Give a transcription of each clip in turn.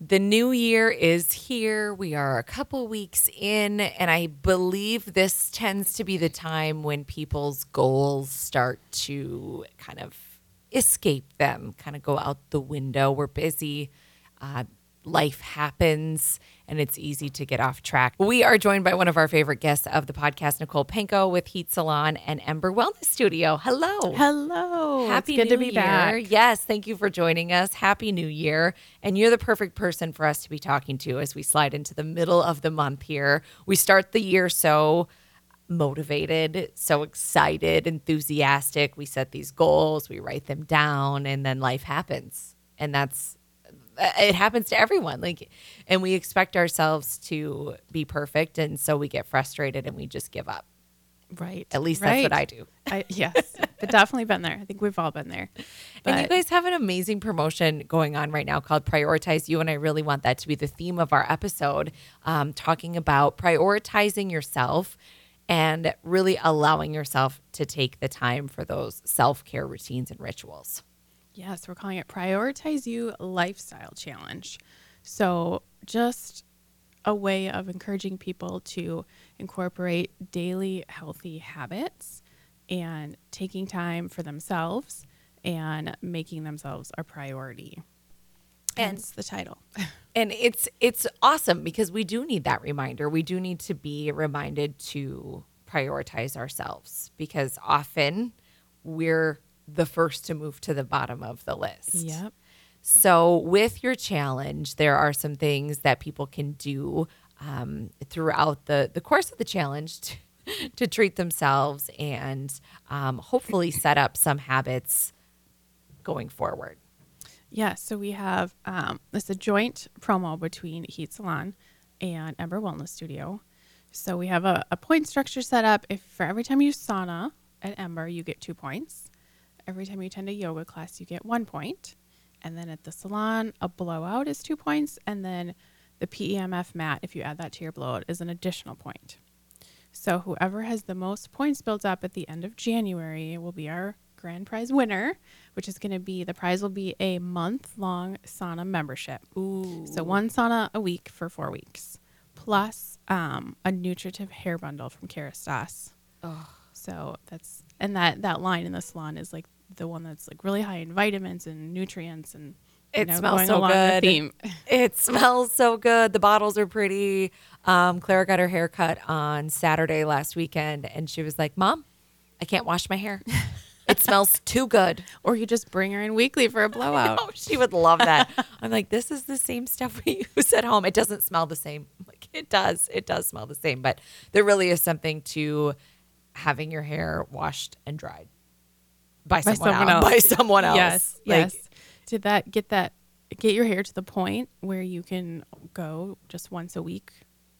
The new year is here. We are a couple weeks in, and I believe this tends to be the time when people's goals start to kind of escape them, kind of go out the window. We're busy. Uh, life happens and it's easy to get off track. We are joined by one of our favorite guests of the podcast, Nicole Panko with Heat Salon and Ember Wellness Studio. Hello. Hello. Happy it's good New to be Year. back. Yes, thank you for joining us. Happy New Year. And you're the perfect person for us to be talking to as we slide into the middle of the month here. We start the year so motivated, so excited, enthusiastic. We set these goals, we write them down, and then life happens. And that's it happens to everyone like and we expect ourselves to be perfect and so we get frustrated and we just give up Right. at least that's what i do I, yes, but definitely been there. I think we've all been there. And you guys have an amazing promotion going on right now called Prioritize You. And I really want that to be the theme of our episode, um, talking about prioritizing yourself and really allowing yourself to take the time for those self care routines and rituals. Yes, we're calling it Prioritize You Lifestyle Challenge. So, just a way of encouraging people to incorporate daily healthy habits and taking time for themselves and making themselves a priority. And- Hence the title. And it's it's awesome because we do need that reminder. We do need to be reminded to prioritize ourselves because often we're the first to move to the bottom of the list. Yep. So, with your challenge, there are some things that people can do um, throughout the, the course of the challenge to, to treat themselves and um, hopefully set up some habits going forward. Yeah, so we have um, it's a joint promo between Heat Salon and Ember Wellness Studio. So we have a, a point structure set up. If for every time you sauna at Ember, you get two points. Every time you attend a yoga class, you get one point. And then at the salon, a blowout is two points. And then the PEMF mat, if you add that to your blowout, is an additional point. So whoever has the most points built up at the end of January will be our grand prize winner, which is going to be the prize will be a month long sauna membership. Ooh. So one sauna a week for four weeks, plus um, a nutritive hair bundle from Kerastase. Oh. So that's and that that line in the salon is like the one that's like really high in vitamins and nutrients and you It know, smells so the good. theme. It smells so good. The bottles are pretty. Um, Clara got her hair cut on Saturday last weekend, and she was like, Mom, I can't wash my hair. It smells too good. Or you just bring her in weekly for a blowout. Oh, she would love that. I'm like, this is the same stuff we use at home. It doesn't smell the same. Like, it does. It does smell the same. But there really is something to having your hair washed and dried by, by someone, someone else. else. By someone else. Yes, Like, yes. Did that get that get your hair to the point where you can go just once a week,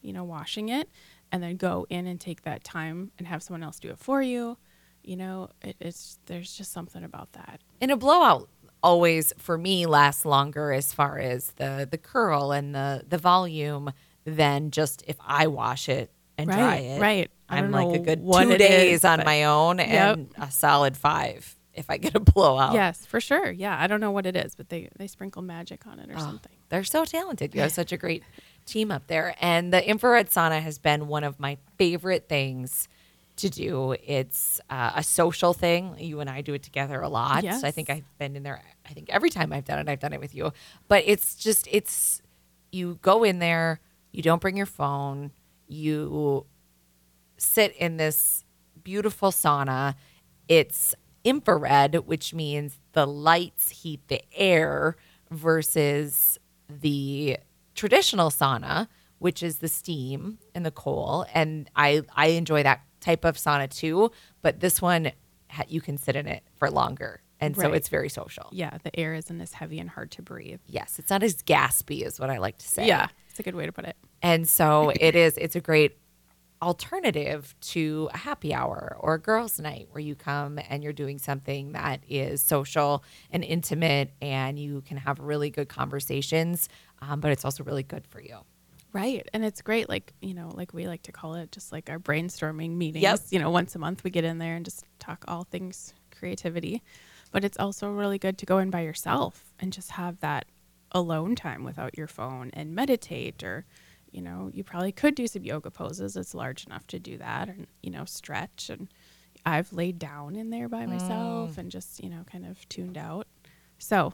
you know, washing it, and then go in and take that time and have someone else do it for you. You know, it, it's there's just something about that. And a blowout always for me lasts longer as far as the the curl and the the volume than just if I wash it and dry Right, it. right. I'm like a good two days is, on but- my own Yep. and a solid five if I get a blowout. Yes, for sure. Yeah, I don't know what it is, but they they sprinkle magic on it or Oh, something. They're so talented. You have such a great team up there. And the infrared sauna has been one of my favorite things to do. It's uh, a social thing. You and I do it together a lot. Yes. I think I've been in there, I think every time I've done it, I've done it with you. But it's just, it's, you go in there, you don't bring your phone, you sit in this beautiful sauna. It's infrared, which means the lights heat the air versus the traditional sauna, which is the steam and the coal. And I I enjoy that type of sauna too, but this one you can sit in it for longer. And so it's very social. Yeah, the air isn't as heavy and hard to breathe. Yes, it's not as gaspy is what I like to say. Yeah, it's a good way to put it. And so it is, it's a great alternative to a happy hour or a girls' night where you come and you're doing something that is social and intimate and you can have really good conversations, um, but it's also really good for you. Right. And it's great, like, you know, like we like to call it just like our brainstorming meetings. Yep. You know, once a month we get in there and just talk all things creativity. But it's also really good to go in by yourself and just have that alone time without your phone and meditate or you know you probably could do some yoga poses it's large enough to do that and you know stretch and i've laid down in there by myself mm. and just you know kind of tuned out so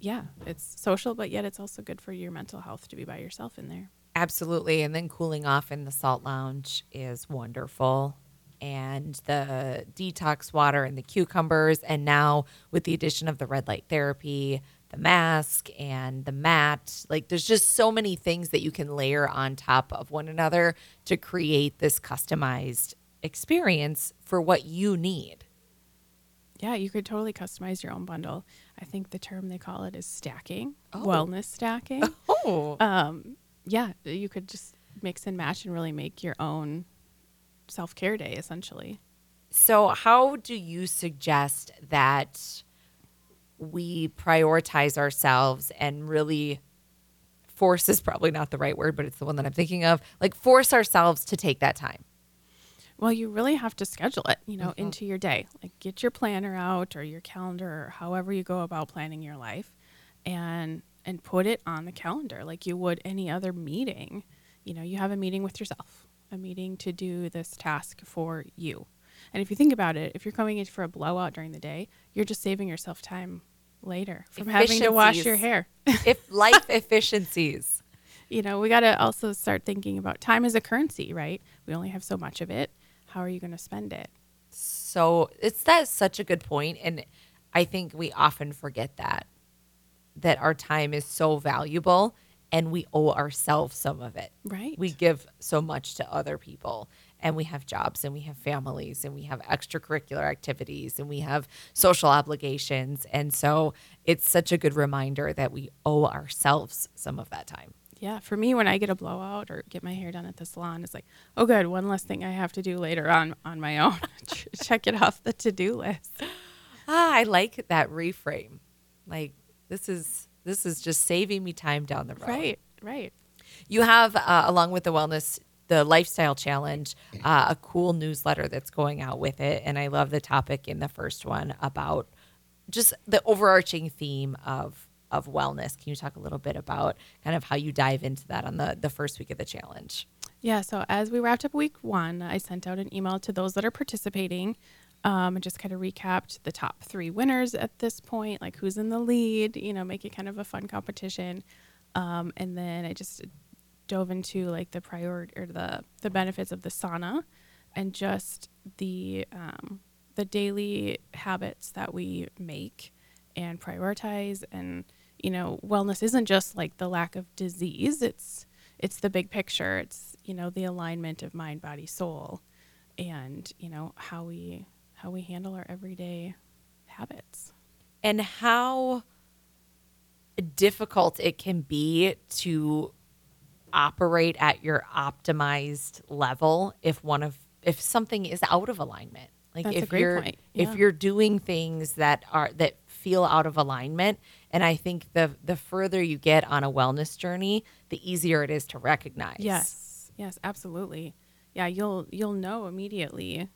yeah it's social but yet it's also good for your mental health to be by yourself in there Absolutely. And then cooling off in the salt lounge is wonderful. And the detox water and the cucumbers. And now with the addition of the red light therapy, the mask and the mat, like there's just so many things that you can layer on top of one another to create this customized experience for what you need. yeah you could totally customize your own bundle i think the term they call it is stacking Oh. wellness stacking Oh, um, yeah, you could just mix and match and really make your own self care day essentially. So, how do you suggest that we prioritize ourselves and really force is probably not the right word, but it's the one that I'm thinking of. Like, force ourselves to take that time. Well, you really have to schedule it, you know, mm-hmm. into your day. Like get your planner out or your calendar or however you go about planning your life and and put it on the calendar like you would any other meeting. You know, you have a meeting with yourself, a meeting to do this task for you. And if you think about it, if you're coming in for a blowout during the day, you're just saving yourself time later from having to wash your hair. if life efficiencies. you know, we got to also start thinking about time as a currency, right? We only have so much of it. How are you going to spend it? So it's that's such a good point, and I think we often forget that that our time is so valuable, and we owe ourselves some of it. Right. We give so much to other people, and we have jobs, and we have families, and we have extracurricular activities, and we have social obligations, and so it's such a good reminder that we owe ourselves some of that time. Yeah, for me, when I get a blowout or get my hair done at the salon, it's like, oh, good, one less thing I have to do later on on my own. Check it off the to do list. Ah, I like that reframe. Like this is this is just saving me time down the road. Right, right. You have, uh, along with the wellness, the lifestyle challenge, uh, a cool newsletter that's going out with it, and I love the topic in the first one about just the overarching theme of of wellness. Can you talk a little bit about kind of how you dive into that on the the first week of the challenge? Yeah, so as we wrapped up week one, I sent out an email to those that are participating um, just kind of recapped the top three winners at this point, like who's in the lead, you know, make it kind of a fun competition. Um, and then I just dove into like the prior or the, the benefits of the sauna and just the, um, the daily habits that we make and prioritize. And you know wellness isn't just like the lack of disease. It's it's the big picture. It's you know the alignment of mind body soul and you know how we how we handle our everyday habits. And how difficult it can be to operate at your optimized level if one of if something is out of alignment. Like That's if you're point. if you're doing things that are that feel out of alignment and i think the the further you get on a wellness journey the easier it is to recognize. Yes. Yes absolutely. Yeah you'll you'll know immediately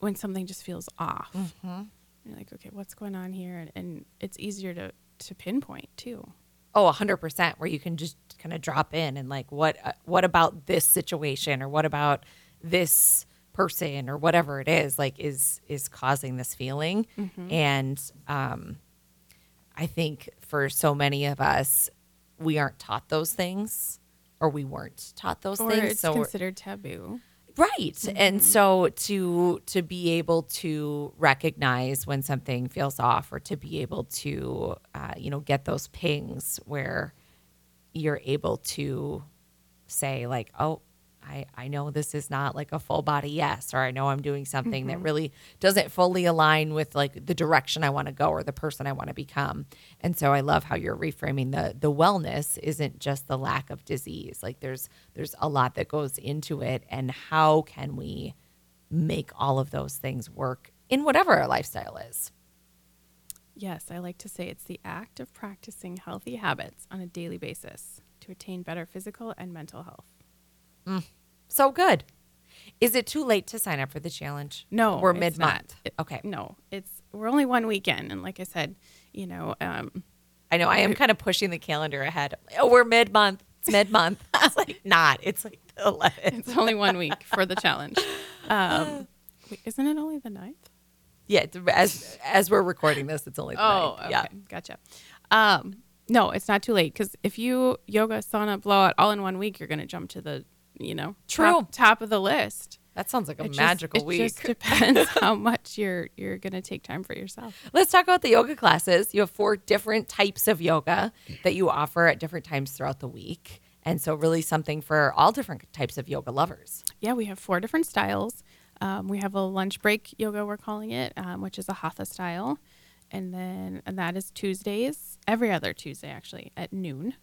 when something just feels off. Mm-hmm. You're like okay what's going on here? And, and it's easier to to pinpoint too. Oh 100% where you can just kind of drop in and like what uh, what about this situation or what about this person or whatever it is like is is causing this feeling. And um i think for so many of us we aren't taught those things or we weren't taught those or things. it's so considered taboo. Right. And so to to be able to recognize when something feels off or to be able to uh, you know get those pings where you're able to say like oh I, I know this is not like a full body yes or i know i'm doing something that mm-hmm. really doesn't fully align with like the direction i want to go or the person i want to become. And so i love how you're reframing the the wellness isn't just the lack of disease. Like there's there's a lot that goes into it and how can we make all of those things work in whatever our lifestyle is Yes, I like to say it's the act of practicing healthy habits on a daily basis to attain better physical and mental health. so good is it too late to sign up for the challenge No, we're mid-month okay No, it's we're only one weekend, and like I said, you know, um, I know I am kind of pushing the calendar ahead. Oh, we're mid month. It's mid month. It's like not. It's like the 11th. It's only one week for the challenge. Um, wait, isn't it only the ninth? Yeah, as as we're recording this, it's only Oh, okay. Yeah. Gotcha. Um, no, it's not too late because if you yoga, sauna, blowout all in one week, you're going to jump to the, you know, True. top, top of the list. That sounds like a It just- magical it week. It just depends how much you're you're going to take time for yourself. Let's talk about the yoga classes. You have four different types of yoga that you offer at different times throughout the week. And so, really, something for all different types of yoga lovers. Yeah, we have four different styles. Um, we have a lunch break yoga, we're calling it, um, which is a hatha style. And then and that is Tuesdays, every other Tuesday actually, at noon.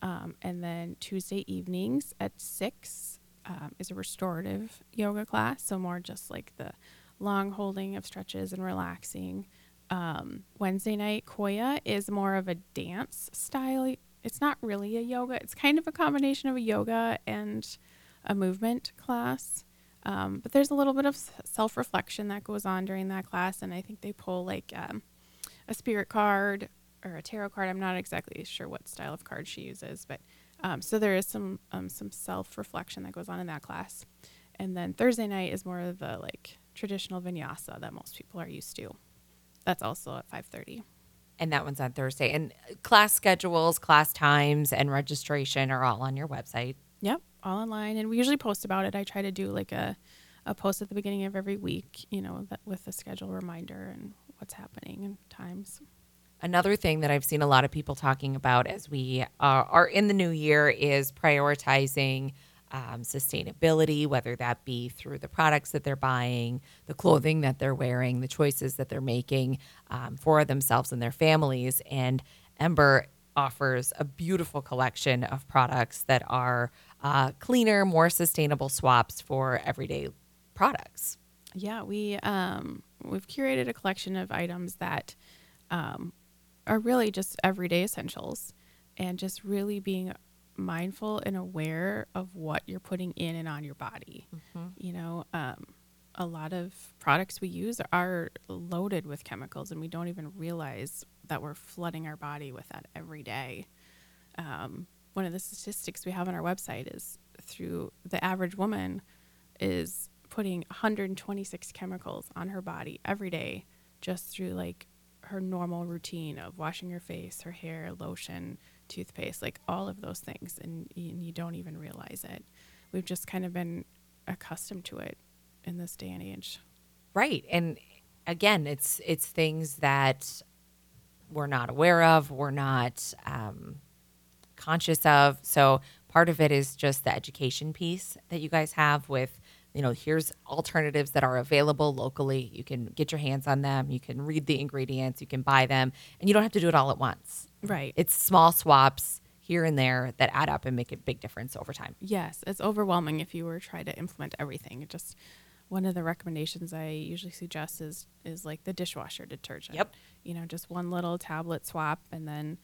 Um, and then Tuesday evenings at six um, is a restorative yoga class. So more just like the long holding of stretches and relaxing. Um, Wednesday night Koya is more of a dance style. It's not really a yoga. It's kind of a combination of a yoga and a movement class. Um, but there's a little bit of self reflection that goes on during that class, and I think they pull like um, a spirit card or a tarot card. I'm not exactly sure what style of card she uses, but um, so there is some um, some self reflection that goes on in that class. And then Thursday night is more of the like traditional vinyasa that most people are used to. That's also at 5:30. And that one's on Thursday. And class schedules, class times, and registration are all on your website. Yep, all online, and we usually post about it. I try to do like a, a post at the beginning of every week, you know, with a schedule reminder and what's happening and times. Another thing that I've seen a lot of people talking about as we are, are in the new year is prioritizing um, sustainability, whether that be through the products that they're buying, the clothing that they're wearing, the choices that they're making um, for themselves and their families. And Ember offers a beautiful collection of products that are uh, cleaner, more sustainable swaps for everyday products. Yeah, we um, we've curated a collection of items that um, are really just everyday essentials, and just really being mindful and aware of what you're putting in and on your body. You know, um, a lot of products we use are loaded with chemicals, and we don't even realize that we're flooding our body with that every day. Um, one of the statistics we have on our website is through the average woman is putting 126 chemicals on her body every day just through like her normal routine of washing her face, her hair, lotion, toothpaste, like all of those things. And, y- and you don't even realize it. We've just kind of been accustomed to it in this day and age. Right. And again, it's it's things that we're not aware of, we're not um, conscious of. So part of it is just the education piece that you guys have with, you know, here's alternatives that are available locally. You can get your hands on them, you can read the ingredients, you can buy them, and you don't have to do it all at once. Right. It's small swaps here and there that add up and make a big difference over time. Yes, it's overwhelming if you were trying to implement everything. It just one of the recommendations I usually suggest is is like the dishwasher detergent. Yep. You know, just one little tablet swap and then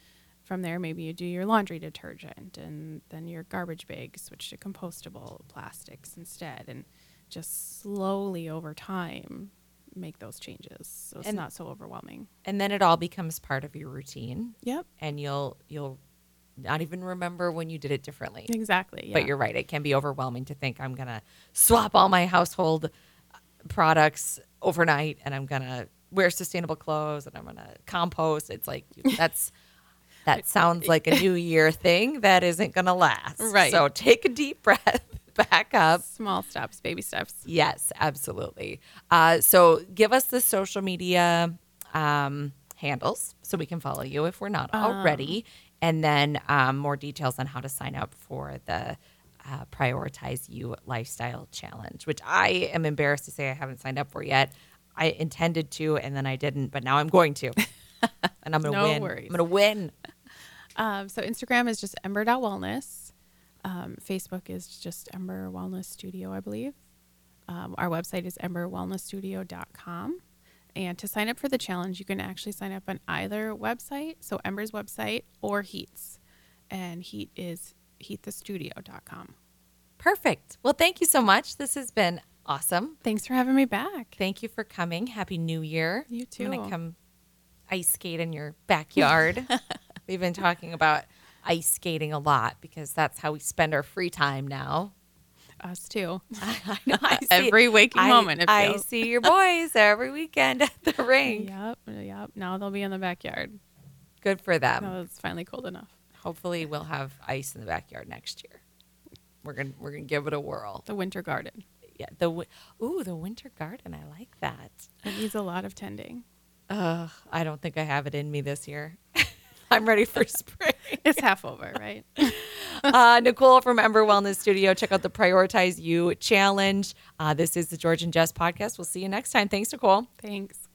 from there maybe you do your laundry detergent and then your garbage bag switch to compostable plastics instead and just slowly over time make those changes so it's And- not so overwhelming. And then it all becomes part of your routine Yep. and you'll you'll not even remember when you did it differently. Exactly. Yeah. But you're right. It can be overwhelming to think I'm going to swap all my household uh, products overnight and I'm going to wear sustainable clothes and I'm going to compost. It's like that's that sounds like a new year thing that isn't going to last. Right. So take a deep breath, back up. small steps, baby steps. Yes, absolutely. Uh, so give us the social media um, handles so we can follow you if we're not already, and then um, more details on how to sign up for the uh, Prioritize You Lifestyle Challenge, which I am embarrassed to say I haven't signed up for yet. I intended to, and then I didn't, but now I'm going to. and I'm going to No win. worries. I'm going to win. Um, so Instagram is just ember.wellness. Um, Facebook is just Ember Wellness Studio, I believe. Um, our website is emberwellnessstudio.com. And to sign up for the challenge, you can actually sign up on either website, so Ember's website or Heat's. And Heat is heatthestudio.com. Perfect. Well, thank you so much. This has been awesome. Thanks for having me back. Thank you for coming. Happy New Year. You too. I'm too. gonna come ice skate in your backyard. They've been talking about ice skating a lot because that's how we spend our free time now. Us too. I know. I Every waking I- moment. I see your boys every weekend at the rink. Yep. Yep. Now they'll be in the backyard. Good for them. Now it's finally cold enough. Hopefully, we'll have ice in the backyard next year. We're gonna we're gonna give it a whirl. The winter garden. Yeah, the wi- ooh the winter garden. I like that. It needs a lot of tending. Ugh, I don't think I have it in me this year. I'm ready for spring. It's half over, right? uh, Nicole from Ember Wellness Studio. Check out the Prioritize You challenge. Uh, this is the George and Jess podcast. We'll see you next time. Thanks, Nicole. Thanks.